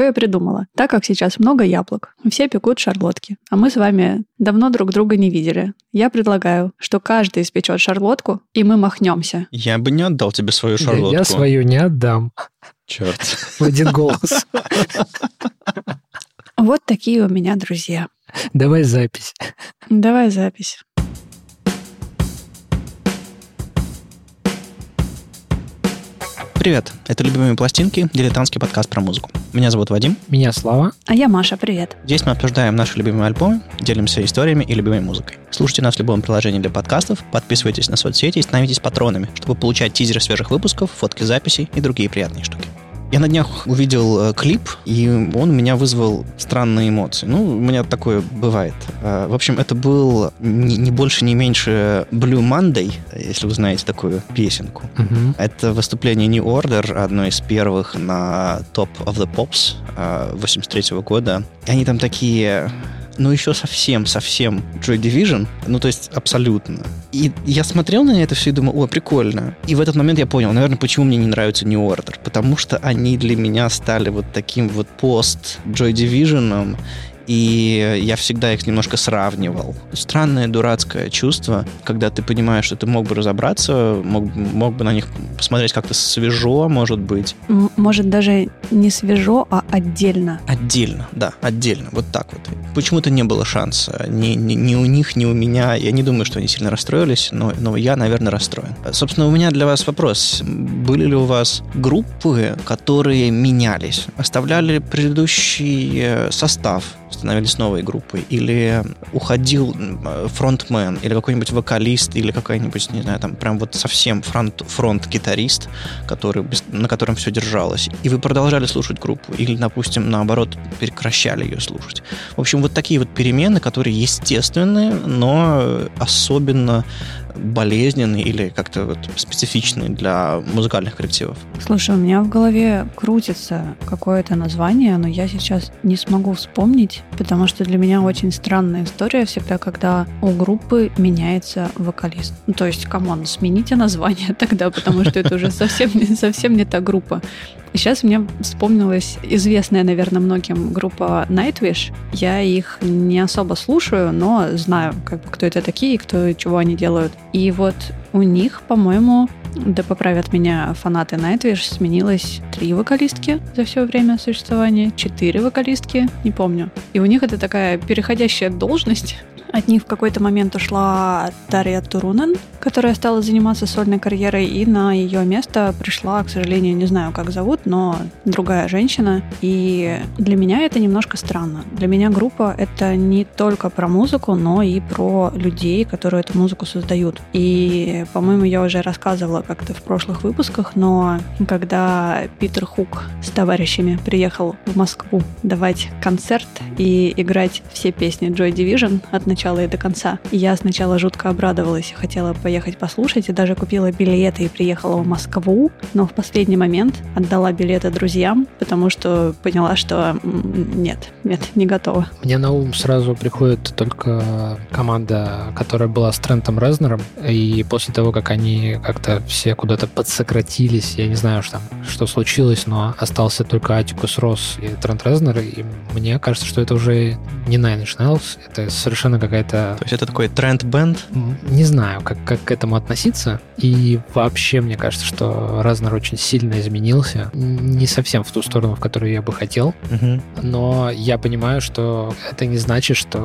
что я придумала? Так как сейчас много яблок, все пекут шарлотки, а мы с вами давно друг друга не видели. Я предлагаю, что каждый испечет шарлотку, и мы махнемся. Я бы не отдал тебе свою шарлотку. Я свою не отдам. Черт. В один голос. Вот такие у меня друзья. Давай запись. Давай запись. Привет, это «Любимые пластинки», дилетантский подкаст про музыку. Меня зовут Вадим. Меня Слава. А я Маша, привет. Здесь мы обсуждаем наши любимые альбомы, делимся историями и любимой музыкой. Слушайте нас в любом приложении для подкастов, подписывайтесь на соцсети и становитесь патронами, чтобы получать тизеры свежих выпусков, фотки записей и другие приятные штуки. Я на днях увидел э, клип, и он у меня вызвал странные эмоции. Ну, у меня такое бывает. Э, в общем, это был не, не больше, не меньше Blue Monday, если вы знаете такую песенку. Мгм. Это выступление New Order, одно из первых на Top of the Pops 83 года. И они там такие ну, еще совсем-совсем Joy Division, ну, то есть абсолютно. И я смотрел на это все и думал, ой, прикольно. И в этот момент я понял, наверное, почему мне не нравится New Order. Потому что они для меня стали вот таким вот пост Joy Division, и я всегда их немножко сравнивал. Странное дурацкое чувство, когда ты понимаешь, что ты мог бы разобраться, мог, мог бы на них посмотреть как-то свежо, может быть. Может, даже не свежо, а отдельно. Отдельно, да, отдельно, вот так вот. Почему-то не было шанса ни, ни, ни у них, ни у меня. Я не думаю, что они сильно расстроились, но, но я, наверное, расстроен. Собственно, у меня для вас вопрос. Были ли у вас группы, которые менялись? Оставляли предыдущий э, состав, становились новой группой? Или уходил э, фронтмен, или какой-нибудь вокалист, или какой-нибудь, не знаю, там прям вот совсем фронт, фронт-гитарист, который, на котором все держалось, и вы продолжали слушать группу, или, допустим, наоборот, прекращали ее слушать. В общем, вот такие вот перемены, которые естественные, но особенно болезненные или как-то вот специфичные для музыкальных коллективов. Слушай, у меня в голове крутится какое-то название, но я сейчас не смогу вспомнить, потому что для меня очень странная история всегда, когда у группы меняется вокалист. Ну, то есть, come on, смените название тогда, потому что это уже совсем, не- совсем не та группа. Сейчас мне вспомнилась известная, наверное, многим группа Nightwish. Я их не особо слушаю, но знаю, как кто это такие, кто чего они делают. И вот у них, по-моему, да поправят меня фанаты Nightwish, сменилось три вокалистки за все время существования, четыре вокалистки, не помню. И у них это такая переходящая должность. От них в какой-то момент ушла Дарья Турунен, которая стала заниматься сольной карьерой, и на ее место пришла, к сожалению, не знаю, как зовут, но другая женщина. И для меня это немножко странно. Для меня группа — это не только про музыку, но и про людей, которые эту музыку создают. И, по-моему, я уже рассказывала как-то в прошлых выпусках, но когда Питер Хук с товарищами приехал в Москву давать концерт и играть все песни Joy Division от начала и до конца, я сначала жутко обрадовалась и хотела поехать послушать, и даже купила билеты и приехала в Москву, но в последний момент отдала билеты друзьям, потому что поняла, что нет, нет, не готова. Мне на ум сразу приходит только команда, которая была с Трентом Резнером, и после того, как они как-то все куда-то подсократились, я не знаю, что там, что случилось, но остался только Атикус Росс и Трент Резнер, и мне кажется, что это уже не Nine Inch Nails, это совершенно какая-то То есть это такой тренд-бенд. Не знаю, как, как к этому относиться. И вообще, мне кажется, что Разнер очень сильно изменился. Не совсем в ту сторону, в которую я бы хотел. Мгм. Но я понимаю, что это не значит, что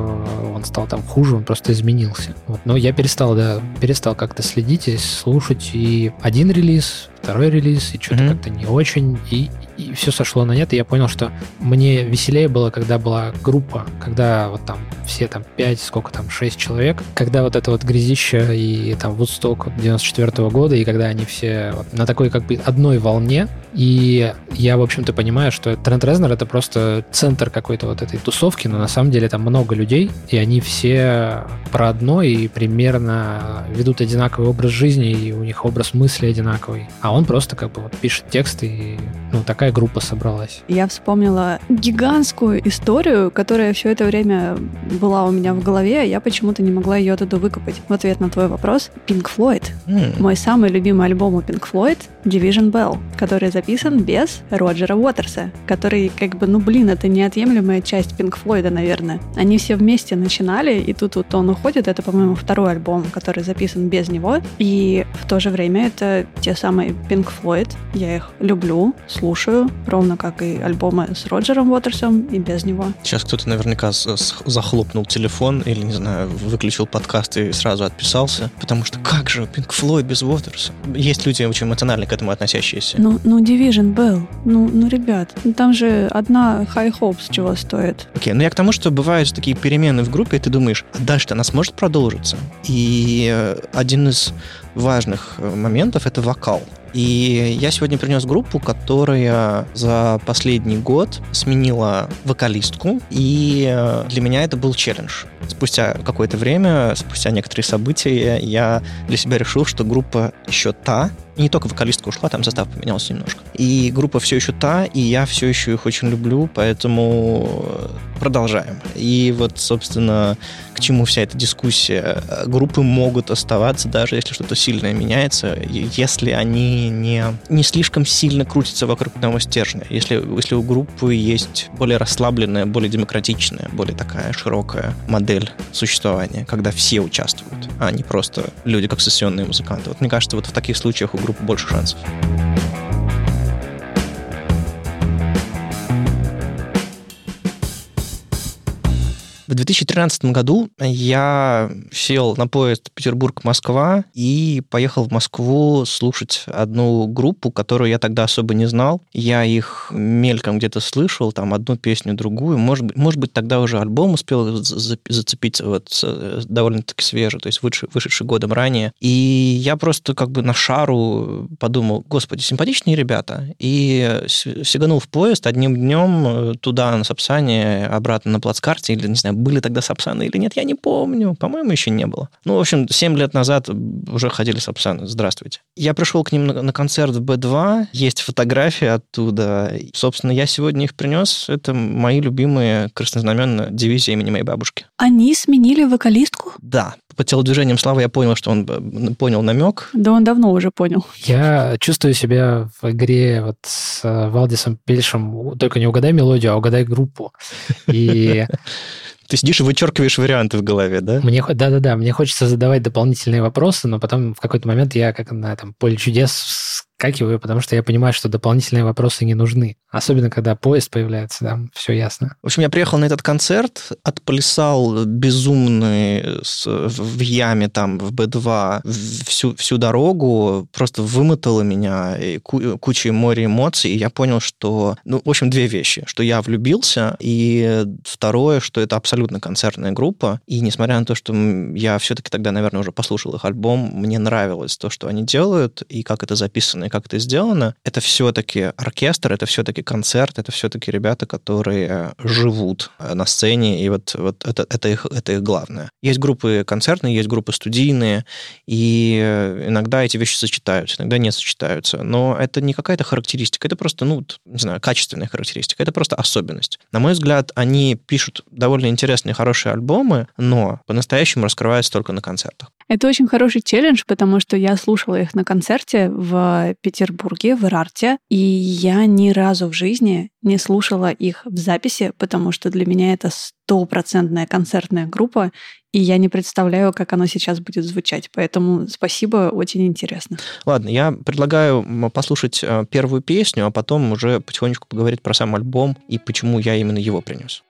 он стал там хуже, он просто изменился. Вот. Но я перестал, да, перестал как-то следить и слушать. И один релиз, второй релиз, и что-то Мгм. как-то не очень. И, и все сошло на нет, и я понял, что мне веселее было, когда была группа, когда вот там все там 5, сколько там, 6 человек, когда вот это вот грязище и там Вудсток 94 года, и когда они все вот на такой как бы одной волне, и я, в общем-то, понимаю, что Трент Резнер это просто центр какой-то вот этой тусовки, но на самом деле там много людей, и они все про одно и примерно ведут одинаковый образ жизни, и у них образ мысли одинаковый. А он просто как бы вот пишет текст и, ну, такая группа собралась. Я вспомнила гигантскую историю, которая все это время была у меня в голове, а я почему-то не могла ее оттуда выкопать. В ответ на твой вопрос, Pink Floyd. Mm. Мой самый любимый альбом у Pink Floyd Division Bell, который записан без Роджера Уотерса, который, как бы, ну блин, это неотъемлемая часть Pink Floyd, наверное. Они все вместе начинали, и тут вот он уходит, это, по-моему, второй альбом, который записан без него, и в то же время это те самые Pink Floyd, я их люблю, слушаю, ровно как и альбомы с Роджером Уотерсом и без него. Сейчас кто-то наверняка захлопнул телефон или, не знаю, выключил подкаст и сразу отписался, потому что как же Pink Floyd без Уотерса? Есть люди очень эмоционально к этому относящиеся. Ну, ну Division был. Ну, ну, ребят, ну, там же одна High Hopes чего стоит. Окей, okay, ну я к тому, что бывают такие перемены в группе, и ты думаешь, а дальше она сможет продолжиться? И э, один из важных э, моментов — это вокал. И я сегодня принес группу, которая за последний год сменила вокалистку, и э, для меня это был челлендж. Спустя какое-то время, спустя некоторые события, я для себя решил, что группа еще та, не только вокалистка ушла, там состав поменялся немножко. И группа все еще та, и я все еще их очень люблю, поэтому продолжаем. И вот, собственно, к чему вся эта дискуссия. Группы могут оставаться, даже если что-то сильное меняется, если они не, не слишком сильно крутятся вокруг одного стержня. Если, если у группы есть более расслабленная, более демократичная, более такая широкая модель существования, когда все участвуют, а не просто люди как сессионные музыканты. Вот мне кажется, вот в таких случаях у группы больше шансов. В 2013 году я сел на поезд Петербург-Москва и поехал в Москву слушать одну группу, которую я тогда особо не знал. Я их мельком где-то слышал, там одну песню, другую. Может быть, может быть тогда уже альбом успел зацепиться вот довольно-таки свежий, то есть вышедший, годом ранее. И я просто как бы на шару подумал, господи, симпатичные ребята. И сиганул в поезд одним днем туда, на Сапсане, обратно на плацкарте, или, не знаю, были тогда Сапсаны или нет, я не помню. По-моему, еще не было. Ну, в общем, 7 лет назад уже ходили Сапсаны. Здравствуйте. Я пришел к ним на, на концерт в Б2. Есть фотографии оттуда. Собственно, я сегодня их принес. Это мои любимые краснознаменные дивизии имени моей бабушки. Они сменили вокалистку? Да. По телодвижениям Славы я понял, что он э, понял намек. Да он давно уже понял. Я чувствую себя в игре вот с э, Валдисом Пельшем. Только не угадай мелодию, а угадай группу. И ты сидишь и вычеркиваешь варианты в голове, да? Мне, да-да-да, мне хочется задавать дополнительные вопросы, но потом в какой-то момент я, как на этом поле чудес, вскакиваю, потому что я понимаю, что дополнительные вопросы не нужны. Особенно, когда поезд появляется, там все ясно. В общем, я приехал на этот концерт, отплясал безумный с, в яме там в Б2 всю, всю дорогу, просто вымотало меня и ку, кучей море эмоций, и я понял, что, ну, в общем, две вещи, что я влюбился, и второе, что это абсолютно концертная группа, и несмотря на то, что я все-таки тогда, наверное, уже послушал их альбом, мне нравилось то, что они делают, и как это записано, и как это сделано, это все-таки оркестр, это все-таки концерт, это все-таки ребята, которые живут на сцене, и вот, вот это, это, их, это их главное. Есть группы концертные, есть группы студийные, и иногда эти вещи сочетаются, иногда не сочетаются, но это не какая-то характеристика, это просто, ну, не знаю, качественная характеристика, это просто особенность. На мой взгляд, они пишут довольно интересные, хорошие альбомы, но по-настоящему раскрываются только на концертах. Это очень хороший челлендж, потому что я слушала их на концерте в Петербурге, в Ирарте, и я ни разу в жизни не слушала их в записи, потому что для меня это стопроцентная концертная группа, и я не представляю, как оно сейчас будет звучать. Поэтому спасибо, очень интересно. Ладно, я предлагаю послушать э, первую песню, а потом уже потихонечку поговорить про сам альбом и почему я именно его принес.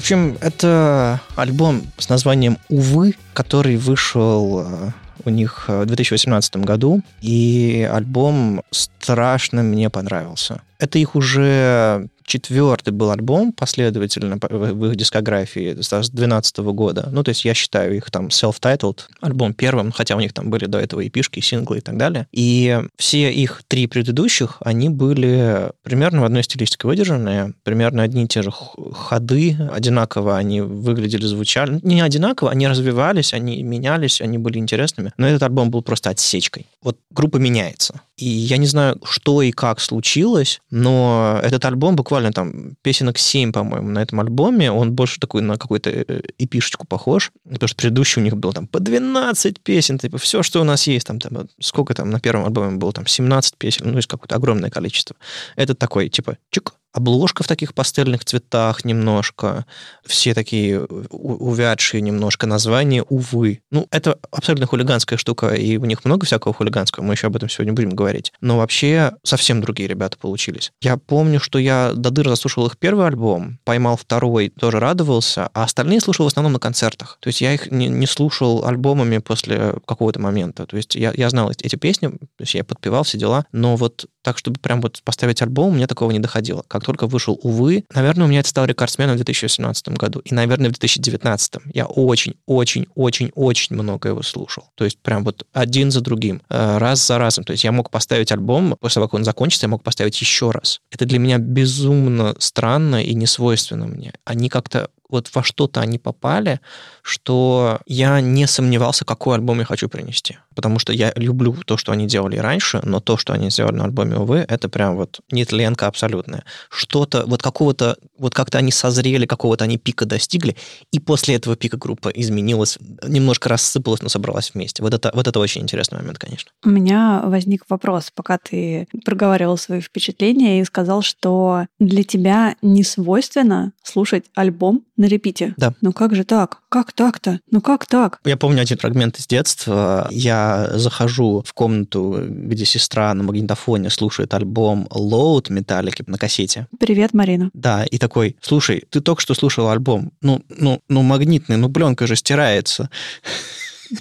Общем, это альбом с названием «Увы», который вышел э, у них в 2018 году, и альбом страшно мне понравился. Это их уже четвертый был альбом последовательно в их дискографии с 2012 года. Ну, то есть я считаю их там self-titled альбом первым, хотя у них там были до этого и пишки, и синглы и так далее. И все их три предыдущих, они были примерно в одной стилистике выдержанные, примерно одни и те же ходы, одинаково они выглядели, звучали. Не одинаково, они развивались, они менялись, они были интересными, но этот альбом был просто отсечкой. Вот группа меняется. И я не знаю, что и как случилось, но этот альбом буквально там песенок 7, по-моему, на этом альбоме. Он больше такой на какую-то э, эпишечку похож, потому что предыдущий у них был там по 12 песен, типа все, что у нас есть, там, там сколько там на первом альбоме было, там 17 песен, ну, есть какое-то огромное количество. Это такой, типа, чик, обложка в таких пастельных цветах немножко, все такие увядшие немножко названия, увы. Ну, это абсолютно хулиганская штука, и у них много всякого хулиганского, мы еще об этом сегодня будем говорить. Но вообще совсем другие ребята получились. Я помню, что я до дыр заслушал их первый альбом, поймал второй, тоже радовался, а остальные слушал в основном на концертах. То есть я их не, не слушал альбомами после какого-то момента. То есть я, я знал эти песни, то есть я подпевал все дела, но вот так, чтобы прям вот поставить альбом, мне такого не доходило. Как только вышел «Увы», наверное, у меня это стал рекордсменом в 2018 году. И, наверное, в 2019 я очень-очень-очень-очень много его слушал. То есть прям вот один за другим, э, раз за разом. То есть я мог поставить альбом, после того, как он закончится, я мог поставить еще раз. Это для меня безумно странно и не свойственно мне. Они как-то вот во что-то они попали, что я не сомневался, какой альбом я хочу принести. Потому что я люблю то, что они делали раньше, но то, что они сделали на альбоме УВ, это прям вот нетленка абсолютная. Что-то, вот какого-то, вот как-то они созрели, какого-то они пика достигли, и после этого пика группа изменилась, немножко рассыпалась, но собралась вместе. Вот это, вот это очень интересный момент, конечно. У меня возник вопрос, пока ты проговаривал свои впечатления и сказал, что для тебя не свойственно слушать альбом на репите. Да. Ну как же так? Как так-то? Ну как так? Я помню один фрагмент из детства. Я захожу в комнату, где сестра на магнитофоне слушает альбом Load Металлики на кассете. Привет, Марина. Да, и такой, слушай, ты только что слушал альбом. Ну, ну, ну магнитный, ну пленка же стирается.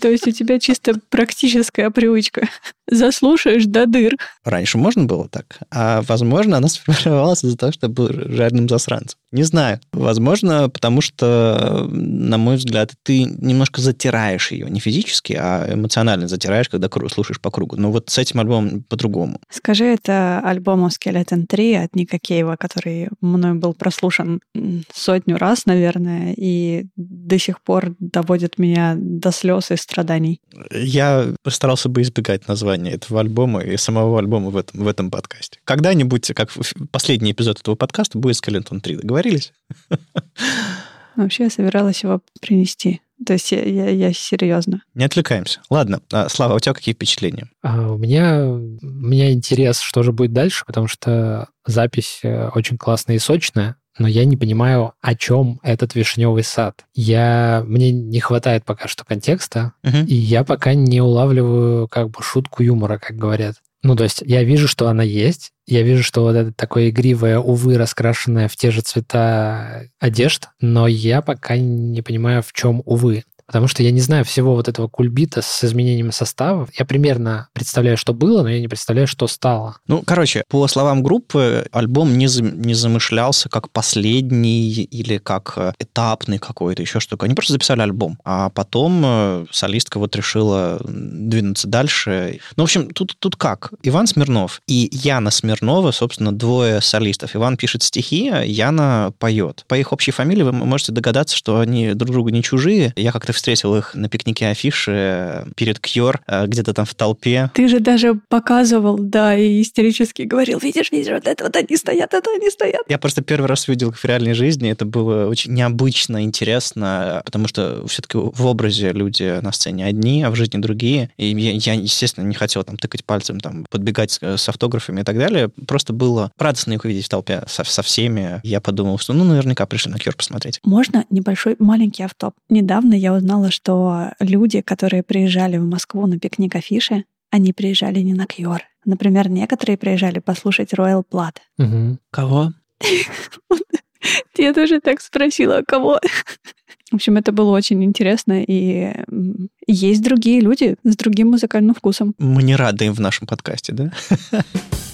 То есть у тебя чисто практическая привычка. Заслушаешь до дыр. Раньше можно было так, а возможно, она сформировалась из-за того, что был жареным засранцем. Не знаю. Возможно, потому что, на мой взгляд, ты немножко затираешь ее. Не физически, а эмоционально затираешь, когда слушаешь по кругу. Но вот с этим альбомом по-другому. Скажи, это альбом Skeleton 3 от Ника Кейва, который мной был прослушан сотню раз, наверное, и до сих пор доводит меня до слез и страданий. Я постарался бы избегать названия этого альбома и самого альбома в этом, в этом подкасте. Когда-нибудь, как последний эпизод этого подкаста, будет Skeleton 3. Договорились? договорились? Вообще я собиралась его принести. То есть я, я, я серьезно. Не отвлекаемся. Ладно, а, Слава, у тебя какие впечатления? А, у меня у меня интерес, что же будет дальше, потому что запись э, очень классная и сочная, но я не понимаю, о чем этот вишневый сад. Я мне не хватает пока что контекста, uh-huh. и я пока не улавливаю как бы шутку юмора, как говорят. Ну, то есть я вижу, что она есть, я вижу, что вот это такое игривое, увы, раскрашенное в те же цвета одежд, но я пока не понимаю, в чем увы потому что я не знаю всего вот этого кульбита с изменением составов. Я примерно представляю, что было, но я не представляю, что стало. Ну, короче, по словам группы, альбом не, за, не замышлялся как последний или как э, этапный какой-то, еще что-то. Они просто записали альбом, а потом э, солистка вот решила двинуться дальше. Ну, в общем, тут, тут как? Иван Смирнов и Яна Смирнова, собственно, двое солистов. Иван пишет стихи, Яна поет. По их общей фамилии вы можете догадаться, что они друг другу не чужие. Я как-то встретил их на пикнике афиши э, перед Кьор, э, где-то там в толпе. Ты же даже показывал, да, и истерически говорил, видишь, видишь, вот это вот они стоят, это они стоят. Я просто первый раз увидел их в реальной жизни, это было очень необычно, интересно, потому что все-таки в образе люди на сцене одни, а в жизни другие. И я, я естественно, не хотел там тыкать пальцем, там, подбегать с, с автографами и так далее. Просто было радостно их увидеть в толпе со, со всеми. Я подумал, что ну, наверняка пришли на Кьор посмотреть. Можно небольшой маленький автоп? Недавно я узнала узнала, что люди, которые приезжали в Москву на пикник афиши, они приезжали не на Кьор. Например, некоторые приезжали послушать Royal Blood. Угу. Кого? Я тоже так спросила, кого? В общем, это было очень интересно, и есть другие люди с другим музыкальным вкусом. Мы не рады им в нашем подкасте, да?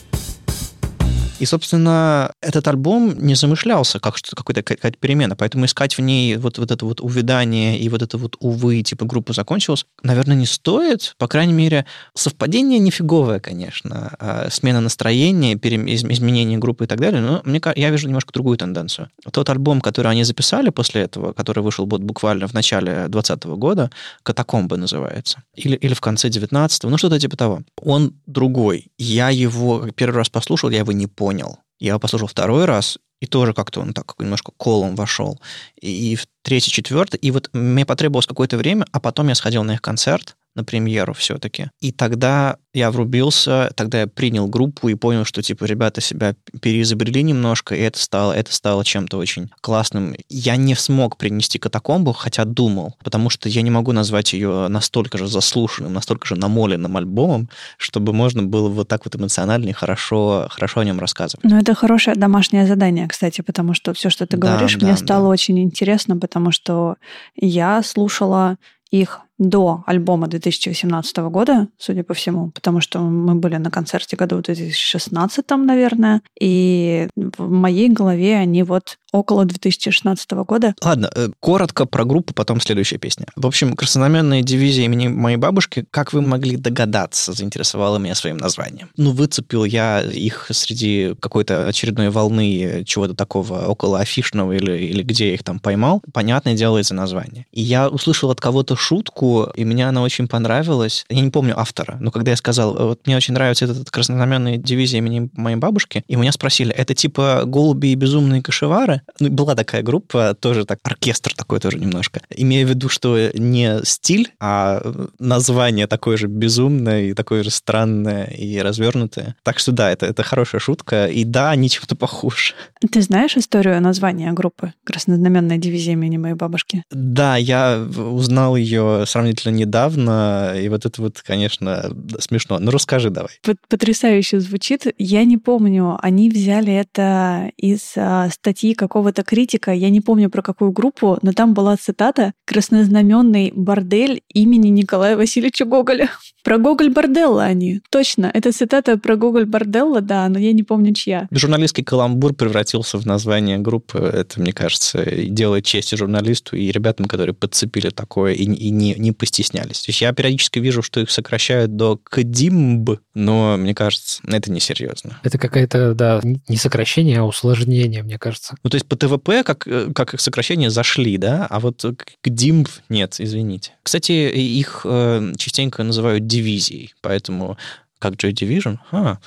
И, собственно, этот альбом не замышлялся как какая-то, какая-то перемена, поэтому искать в ней вот, вот это вот увядание и вот это вот, увы, типа группа закончилась, наверное, не стоит. По крайней мере, совпадение нифиговое, конечно. А смена настроения, перем... изменение группы и так далее, но мне, я вижу немножко другую тенденцию. Тот альбом, который они записали после этого, который вышел вот буквально в начале 2020 года, «Катакомбы» называется, или, или в конце 19-го, ну что-то типа того. Он другой. Я его первый раз послушал, я его не понял понял. Я послушал второй раз, и тоже как-то он так немножко колом вошел. И, и в третий, четвертый, и вот мне потребовалось какое-то время, а потом я сходил на их концерт, на премьеру все-таки. И тогда я врубился, тогда я принял группу и понял, что, типа, ребята себя переизобрели немножко, и это стало, это стало чем-то очень классным. Я не смог принести катакомбу, хотя думал, потому что я не могу назвать ее настолько же заслушанным, настолько же намоленным альбомом, чтобы можно было вот так вот эмоционально и хорошо, хорошо о нем рассказывать. Ну, это хорошее домашнее задание, кстати, потому что все, что ты говоришь, да, мне да, стало очень интересно, потому что я слушала их до альбома 2018 года, судя по всему, потому что мы были на концерте году в 2016, наверное, и в моей голове они вот около 2016 года. Ладно, э, коротко про группу, потом следующая песня. В общем, «Краснознаменная дивизия имени моей бабушки», как вы могли догадаться, заинтересовала меня своим названием. Ну, выцепил я их среди какой-то очередной волны чего-то такого около афишного или, или где я их там поймал. Понятное дело, из-за названия. И я услышал от кого-то шутку, книжку, и мне она очень понравилась. Я не помню автора, но когда я сказал, вот мне очень нравится этот краснознаменная дивизия имени моей бабушки, и меня спросили, это типа голуби и безумные кашевары? Ну, была такая группа, тоже так, оркестр такой тоже немножко. Имея в виду, что не стиль, а название такое же безумное и такое же странное и развернутое. Так что да, это, это хорошая шутка, и да, они чем-то похожи. Ты знаешь историю названия группы «Краснознаменная дивизия имени моей бабушки»? Да, я узнал ее сравнительно недавно, и вот это вот, конечно, смешно. Ну, расскажи давай. Потрясающе звучит. Я не помню, они взяли это из а, статьи какого-то критика, я не помню про какую группу, но там была цитата «Краснознаменный бордель имени Николая Васильевича Гоголя». Про Гоголь Борделла они. Точно. Это цитата про Гоголь Борделла, да, но я не помню, чья. Журналистский каламбур превратился в название группы. Это, мне кажется, делает честь и журналисту, и ребятам, которые подцепили такое и, и не, не постеснялись. То есть я периодически вижу, что их сокращают до КДИМБ, но мне кажется, это несерьезно. Это какая-то, да, не сокращение, а усложнение, мне кажется. Ну, то есть по ТВП как, как их сокращение зашли, да, а вот КДИМБ нет, извините. Кстати, их э, частенько называют дивизией, поэтому как Joy Division? А.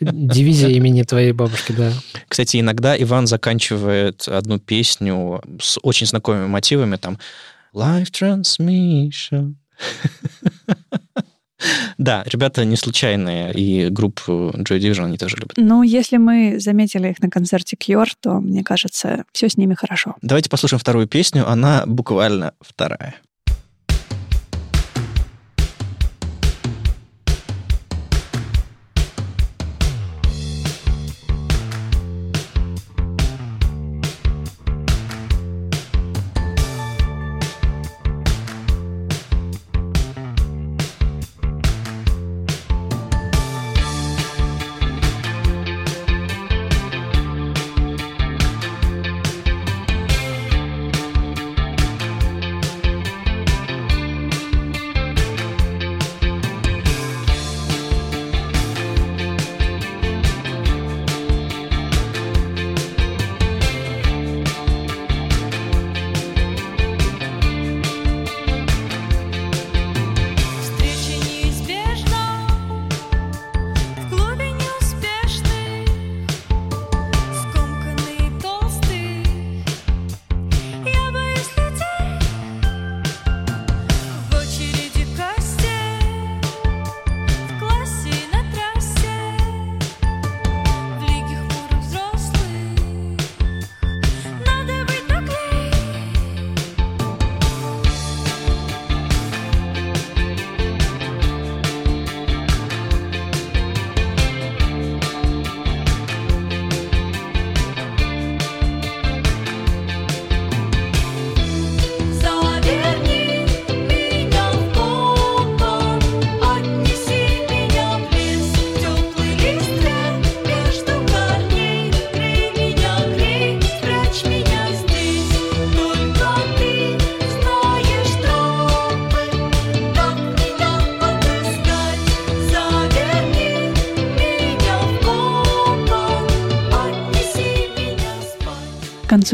Дивизия имени твоей бабушки, да. Кстати, иногда Иван заканчивает одну песню с очень знакомыми мотивами, там Live Transmission. Да, ребята не случайные, и группу Joy Division они тоже любят. Ну, если мы заметили их на концерте Cure, то, мне кажется, все с ними хорошо. Давайте послушаем вторую песню, она буквально вторая.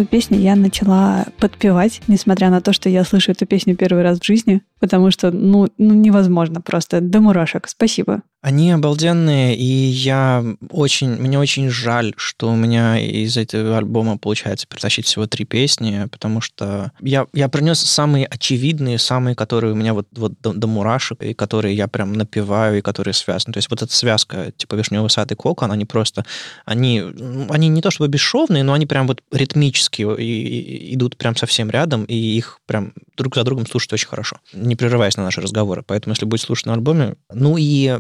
Концу песни я начала подпевать, несмотря на то, что я слышу эту песню первый раз в жизни, потому что, ну, ну невозможно просто. До мурашек. Спасибо. Они обалденные, и я очень, мне очень жаль, что у меня из этого альбома получается притащить всего три песни, потому что я, я принес самые очевидные, самые, которые у меня вот, вот до, до мурашек, и которые я прям напеваю, и которые связаны. То есть вот эта связка, типа вишневый сад и кокон, они просто, они, они не то чтобы бесшовные, но они прям вот ритмически и, и, идут прям совсем рядом, и их прям друг за другом слушать очень хорошо, не прерываясь на наши разговоры. Поэтому, если будет слушать на альбоме, ну и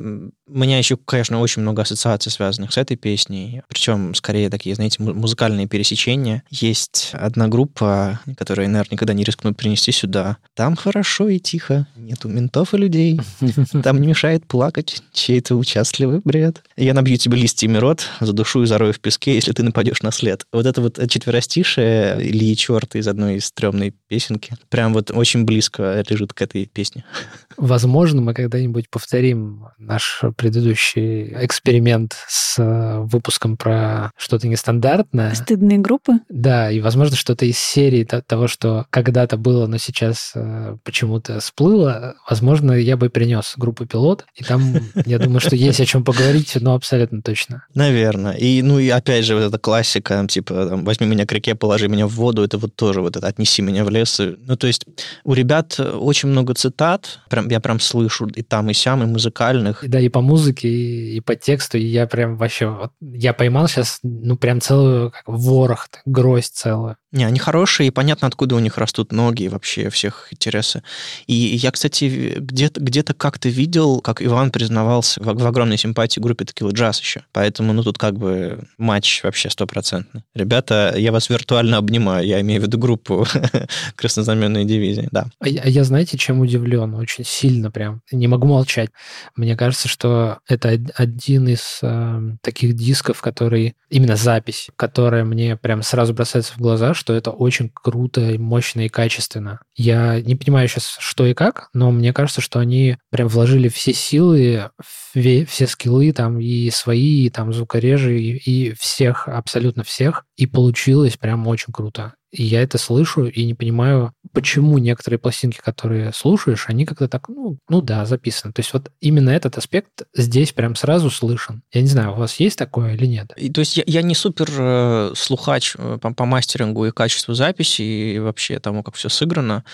у меня еще, конечно, очень много ассоциаций, связанных с этой песней. Причем, скорее, такие, знаете, музыкальные пересечения. Есть одна группа, которая, наверное, никогда не рискнут принести сюда. Там хорошо и тихо. Нету ментов и людей. Там не мешает плакать чей-то участливый бред. Я набью тебе листьями рот, задушу и зарою в песке, если ты нападешь на след. Вот это вот четверостишее Ильи Черт из одной из стрёмной песенки прям вот очень близко лежит к этой песне. Возможно, мы когда-нибудь повторим наш предыдущий эксперимент с э, выпуском про что-то нестандартное. Стыдные группы? Да, и, возможно, что-то из серии того, что когда-то было, но сейчас э, почему-то всплыло. Возможно, я бы принес группу «Пилот», и там, я думаю, что есть о чем поговорить, но абсолютно точно. Наверное. И, ну, и опять же, вот эта классика, типа, там, возьми меня к реке, положи меня в воду, это вот тоже вот это «отнеси меня в лес». Ну, то есть у ребят очень много цитат, прям я прям слышу и там, и сям, и музыкальных. Да, и по музыке, и, и по тексту, и я прям вообще... Вот, я поймал сейчас, ну, прям целую, как ворох, гроздь целую. Не, они хорошие, и понятно, откуда у них растут ноги и вообще всех интересы. И я, кстати, где-то где как-то видел, как Иван признавался в, в огромной симпатии группе Tequila Jazz еще. Поэтому, ну, тут как бы матч вообще стопроцентный. Ребята, я вас виртуально обнимаю, я имею в виду группу краснознаменной дивизии, да. А я, я, знаете, чем удивлен? Очень сильно прям. Не могу молчать. Мне кажется, что это один из э, таких дисков, который... Именно запись, которая мне прям сразу бросается в глаза, что это очень круто, мощно и качественно. Я не понимаю сейчас, что и как, но мне кажется, что они прям вложили все силы, все скиллы там и свои, и там звукорежи, и, и всех, абсолютно всех, и получилось прям очень круто. И я это слышу и не понимаю, почему некоторые пластинки, которые слушаешь, они как-то так, ну, ну да, записаны. То есть вот именно этот аспект здесь прям сразу слышен. Я не знаю, у вас есть такое или нет? И, то есть я, я не супер э, слухач э, по, по мастерингу и качеству записи и вообще тому, как все сыграно.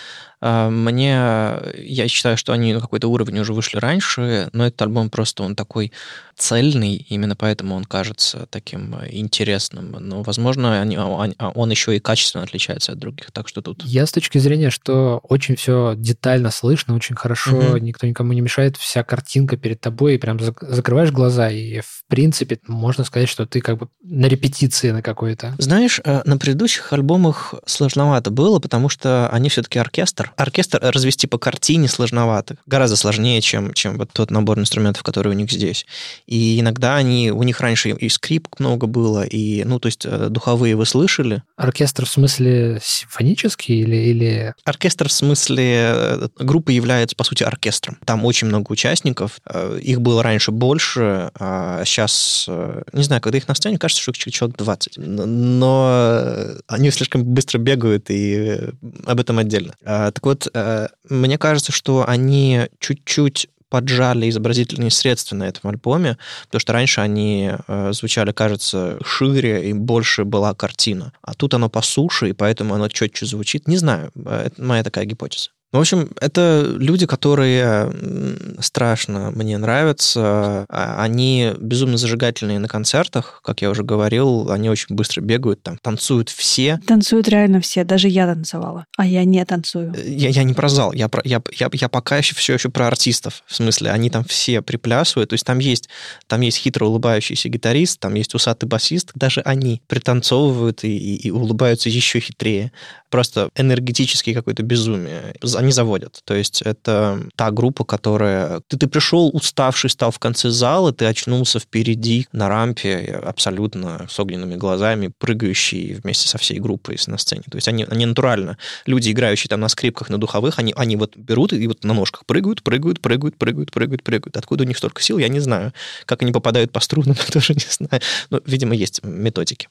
Э, мне, я считаю, что они на какой-то уровень уже вышли раньше, но этот альбом просто он такой цельный, именно поэтому он кажется таким э, интересным. Но, возможно, они, он, он еще и качественно отличается от других, так что тут... Я с точки зрения, что очень все детально слышно, очень хорошо, угу. никто никому не мешает, вся картинка перед тобой, и прям закрываешь глаза, и в принципе можно сказать, что ты как бы на репетиции на какой-то. Знаешь, э, на предыдущих альбомах сложновато было, потому что они все-таки оркестр. Оркестр развести по картине сложновато, гораздо сложнее, чем, чем вот тот набор инструментов, который у них здесь. И иногда они, у них раньше и скрипк много было, и, ну, то есть э, духовые вы слышали. Оркестр в смысле смысле симфонический или, или... Оркестр в смысле... Э, группа является, по сути, оркестром. Там очень много участников. Э, их было раньше больше, а сейчас... Э, не знаю, когда их на сцене, кажется, что человек 20. Но они слишком быстро бегают, и об этом отдельно. А, так вот, мне кажется, что они чуть-чуть поджали изобразительные средства на этом альбоме, потому что раньше они э, звучали, кажется, шире и больше была картина. А тут оно по суше, и поэтому оно четче звучит. Не знаю, э, это моя такая гипотеза. В общем, это люди, которые страшно мне нравятся. А, они безумно зажигательные на концертах, как я уже говорил. Они очень быстро бегают, там танцуют все. Танцуют реально все, даже я танцевала, а я не танцую. Э, я, я не про зал, я, про, я, я, я пока еще все еще про артистов. В смысле, они там все приплясывают. То есть там есть, там есть хитро улыбающийся гитарист, там есть усатый басист. Даже они пританцовывают и, и, и улыбаются еще хитрее. Просто энергетический какой-то безумие они заводят. То есть это та группа, которая... Ты, ты пришел уставший, стал в конце зала, ты очнулся впереди на рампе абсолютно с огненными глазами, прыгающий вместе со всей группой на сцене. То есть они, они натурально, люди, играющие там на скрипках, на духовых, они, они вот берут и вот на ножках прыгают, прыгают, прыгают, прыгают, прыгают, прыгают. Откуда у них столько сил, я не знаю. Как они попадают по струнам, тоже не знаю. Но, видимо, есть методики.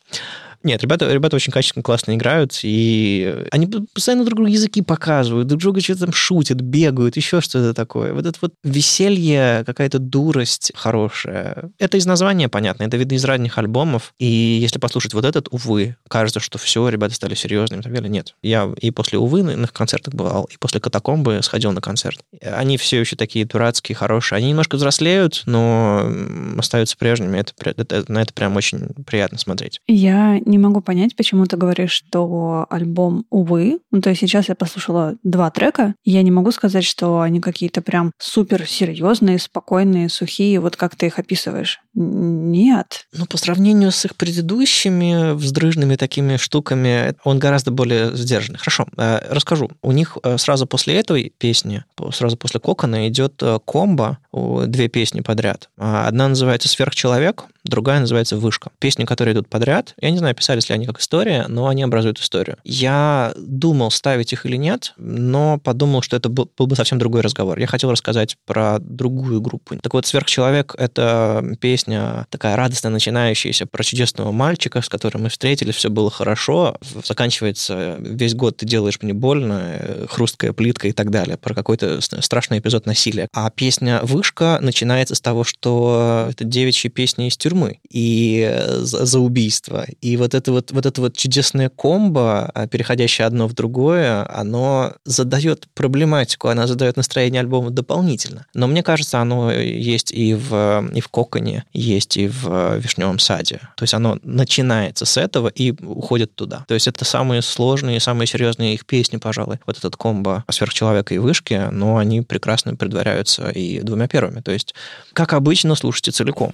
Нет, ребята, ребята очень качественно, классно играют, и они постоянно друг другу языки показывают, друг друга что-то там шутят, бегают, еще что-то такое. Вот это вот веселье, какая-то дурость хорошая. Это из названия понятно, это видно из ранних альбомов, и если послушать вот этот, увы, кажется, что все, ребята стали серьезными, так далее. Нет. Я и после увы на их концертах бывал, и после катакомбы сходил на концерт. Они все еще такие дурацкие, хорошие. Они немножко взрослеют, но остаются прежними. Это, это, на это прям очень приятно смотреть. Я не могу понять, почему ты говоришь, что альбом «Увы», ну, то есть сейчас я послушала два трека, и я не могу сказать, что они какие-то прям супер серьезные, спокойные, сухие, вот как ты их описываешь. Нет. Ну, по сравнению с их предыдущими вздрыжными такими штуками, он гораздо более сдержанный. Хорошо, э, расскажу. У них э, сразу после этой песни, сразу после Кокона идет э, комбо, две песни подряд. Одна называется «Сверхчеловек», другая называется «Вышка». Песни, которые идут подряд, я не знаю, писались ли они как история, но они образуют историю. Я думал, ставить их или нет, но подумал, что это был, бы совсем другой разговор. Я хотел рассказать про другую группу. Так вот, «Сверхчеловек» — это песня такая радостно начинающаяся про чудесного мальчика, с которым мы встретились, все было хорошо. Заканчивается весь год ты делаешь мне больно, хрусткая плитка и так далее, про какой-то страшный эпизод насилия. А песня «Вышка» начинается с того, что это девичья песня из тюрьмы, и э, за, за убийство. И вот это вот, вот это вот чудесное комбо, а, переходящее одно в другое, оно задает проблематику, оно задает настроение альбома дополнительно. Но мне кажется, оно есть и в, и в Коконе, есть и в э, Вишневом саде. То есть оно начинается с этого и уходит туда. То есть это самые сложные, самые серьезные их песни, пожалуй. Вот этот комбо «Сверхчеловека» и «Вышки», но они прекрасно предваряются и двумя первыми. То есть, как обычно, слушайте целиком.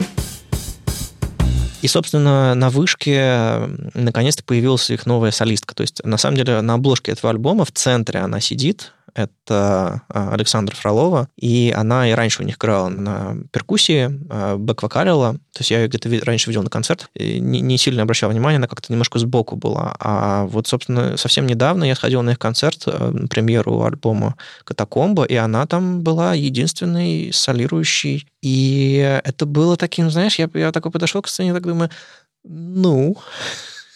И, собственно, на вышке наконец-то появилась их новая солистка. То есть, на самом деле, на обложке этого альбома в центре она сидит, это а, Александра Фролова, и она и раньше у них играла на перкуссии, а, бэк-вокалила, то есть я ее где-то раньше видел на концерт, не, не сильно обращал внимания, она как-то немножко сбоку была. А вот, собственно, совсем недавно я сходил на их концерт, на премьеру альбома «Катакомба», и она там была единственной солирующей, и это было таким, знаешь, я, я такой подошел к сцене, так думаю, ну,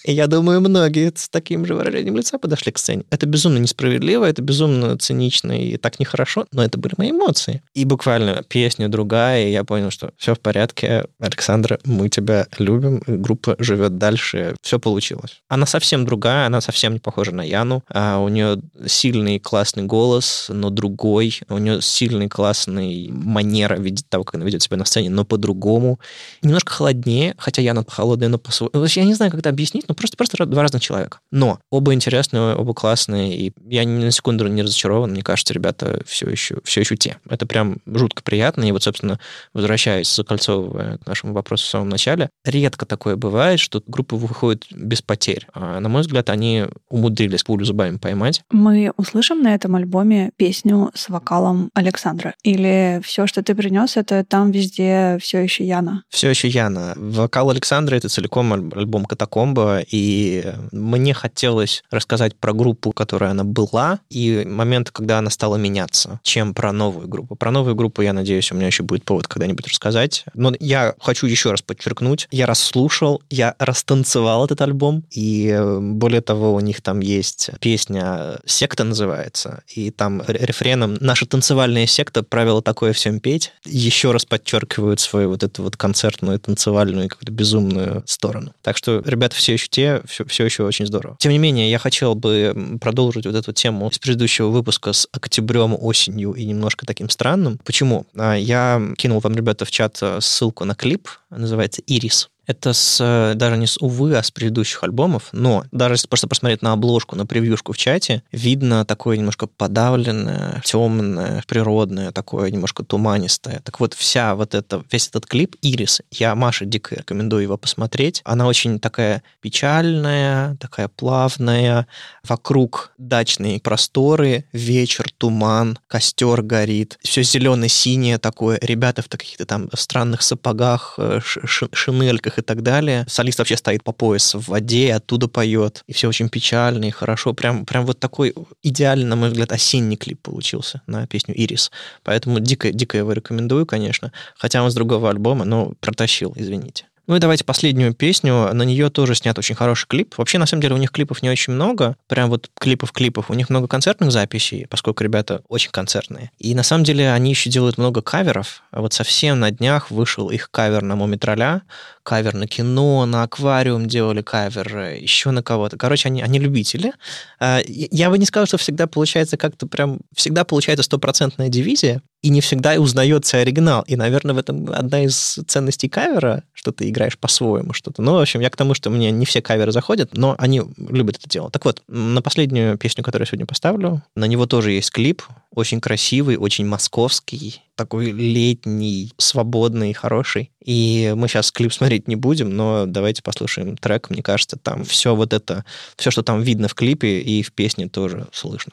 и я думаю, многие с таким же выражением лица подошли к сцене. Это безумно несправедливо, это безумно цинично и так нехорошо, но это были мои эмоции. И буквально песня другая, и я понял, что все в порядке, Александра, мы тебя любим, группа живет дальше, все получилось. Она совсем другая, она совсем не похожа на Яну, а у нее сильный классный голос, но другой, у нее сильный классный манера видеть того, как она ведет себя на сцене, но по-другому. Немножко холоднее, хотя Яна холодная, но по-своему. Я не знаю, как это объяснить, но просто, просто два разных человека. Но оба интересные, оба классные, и я ни на секунду не разочарован. Мне кажется, ребята все еще, все еще те. Это прям жутко приятно. И вот, собственно, возвращаясь, закольцовывая к нашему вопросу в самом начале, редко такое бывает, что группа выходит без потерь. А, на мой взгляд, они умудрились пулю зубами поймать. Мы услышим на этом альбоме песню с вокалом Александра? Или все, что ты принес, это там везде все еще Яна? Все еще Яна. Вокал Александра — это целиком альбом «Катакомба», и мне хотелось рассказать про группу, которая она была, и момент, когда она стала меняться, чем про новую группу. Про новую группу, я надеюсь, у меня еще будет повод когда-нибудь рассказать. Но я хочу еще раз подчеркнуть, я расслушал, я растанцевал этот альбом, и более того, у них там есть песня «Секта» называется, и там рефреном «Наша танцевальная секта правила такое всем петь» еще раз подчеркивают свою вот эту вот концертную, танцевальную, какую-то безумную сторону. Так что ребята все еще те, все, все еще очень здорово. Тем не менее, я хотел бы продолжить вот эту тему из предыдущего выпуска с октябрем, осенью и немножко таким странным. Почему? А, я кинул вам, ребята, в чат э, ссылку на клип, называется «Ирис». Это с, э, даже не с увы, а с предыдущих альбомов, но даже если просто посмотреть на обложку, на превьюшку в чате, видно такое немножко подавленное, темное, природное, такое немножко туманистое. Так вот, вся вот эта, весь этот клип «Ирис», я Маше дико рекомендую его посмотреть. Она очень такая печальная, такая плавная, вокруг дачные просторы, вечер, туман, костер горит, все зеленое-синее такое, ребята в каких-то там странных сапогах, э, шинельках и так далее. Солист вообще стоит по пояс в воде, оттуда поет, и все очень печально и хорошо. Прям, прям вот такой идеальный, на мой взгляд, осенний клип получился на песню «Ирис». Поэтому дико, дико его рекомендую, конечно. Хотя он с другого альбома, но протащил, извините. Ну и давайте последнюю песню. На нее тоже снят очень хороший клип. Вообще, на самом деле, у них клипов не очень много. Прям вот клипов-клипов. У них много концертных записей, поскольку ребята очень концертные. И на самом деле они еще делают много каверов. Вот совсем на днях вышел их кавер на Мумитроля, кавер на кино, на аквариум делали кавер, еще на кого-то. Короче, они, они любители. А, я бы не сказал, что всегда получается как-то прям... Всегда получается стопроцентная дивизия, и не всегда узнается оригинал. И, наверное, в этом одна из ценностей кавера, что ты играешь по-своему что-то. Ну, в общем, я к тому, что мне не все каверы заходят, но они любят это дело. Так вот, на последнюю песню, которую я сегодня поставлю, на него тоже есть клип, очень красивый, очень московский, такой летний, свободный, хороший. И мы сейчас клип смотреть не будем, но давайте послушаем трек. Мне кажется, там все вот это, все, что там видно в клипе и в песне тоже слышно.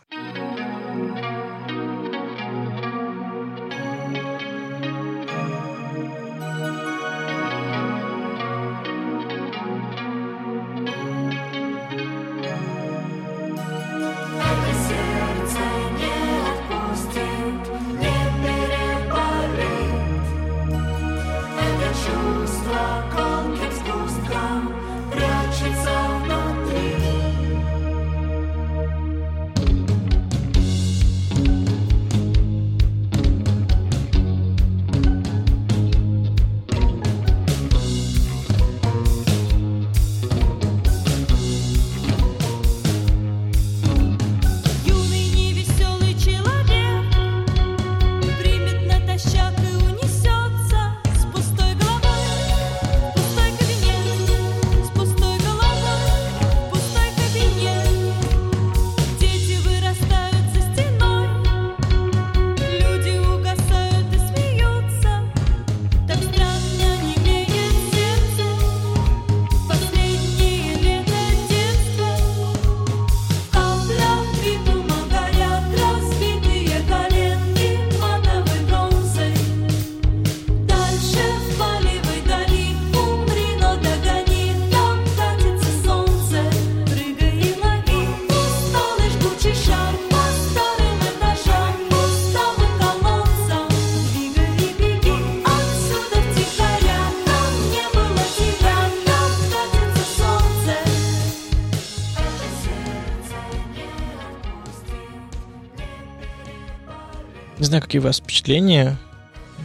Знаю, какие у вас впечатления,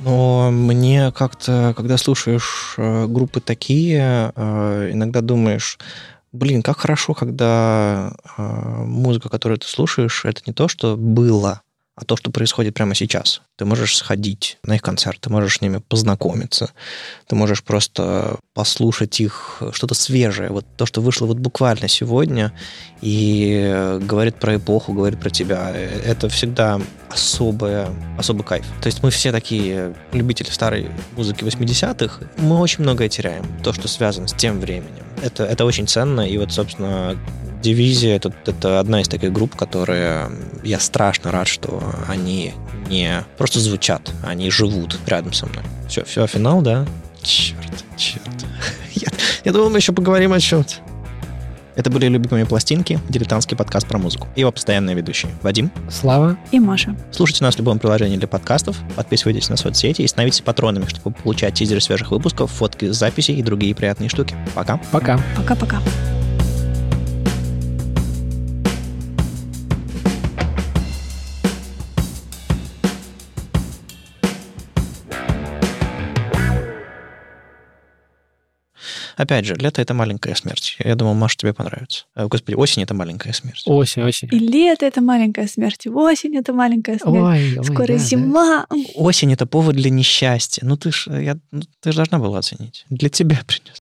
но мне как-то, когда слушаешь э, группы такие, э, иногда думаешь, блин, как хорошо, когда э, музыка, которую ты слушаешь, это не то, что было, а то, что происходит прямо сейчас. Ты можешь сходить на их концерт, ты можешь с ними познакомиться, ты можешь просто послушать их что-то свежее, вот то, что вышло вот буквально сегодня, и говорит про эпоху, говорит про тебя. Это всегда особое, особый кайф. То есть мы все такие любители старой музыки 80-х, мы очень многое теряем, то, что связано с тем временем. Это, это очень ценно, и вот, собственно, Дивизия это, это одна из таких групп, которые я страшно рад, что они не просто звучат, они живут рядом со мной. Все, все, финал, да? Черт, черт. Я, я думал, мы еще поговорим о чем-то. Это были «Любимые пластинки», дилетантский подкаст про музыку. Его постоянные ведущие Вадим, Слава и Маша. Слушайте нас в любом приложении для подкастов, подписывайтесь на соцсети и становитесь патронами, чтобы получать тизеры свежих выпусков, фотки, записи и другие приятные штуки. Пока. Пока. Пока-пока. Опять же, лето — это маленькая смерть. Я думал, Маша, тебе понравится. Э, господи, осень — это маленькая смерть. Осень, осень. И лето — это маленькая смерть, и осень — это маленькая смерть. Ой, ой, Скоро да, зима. Осень — это повод для несчастья. Ну, ты ж, я, ну, ты ж должна была оценить. Для тебя принес.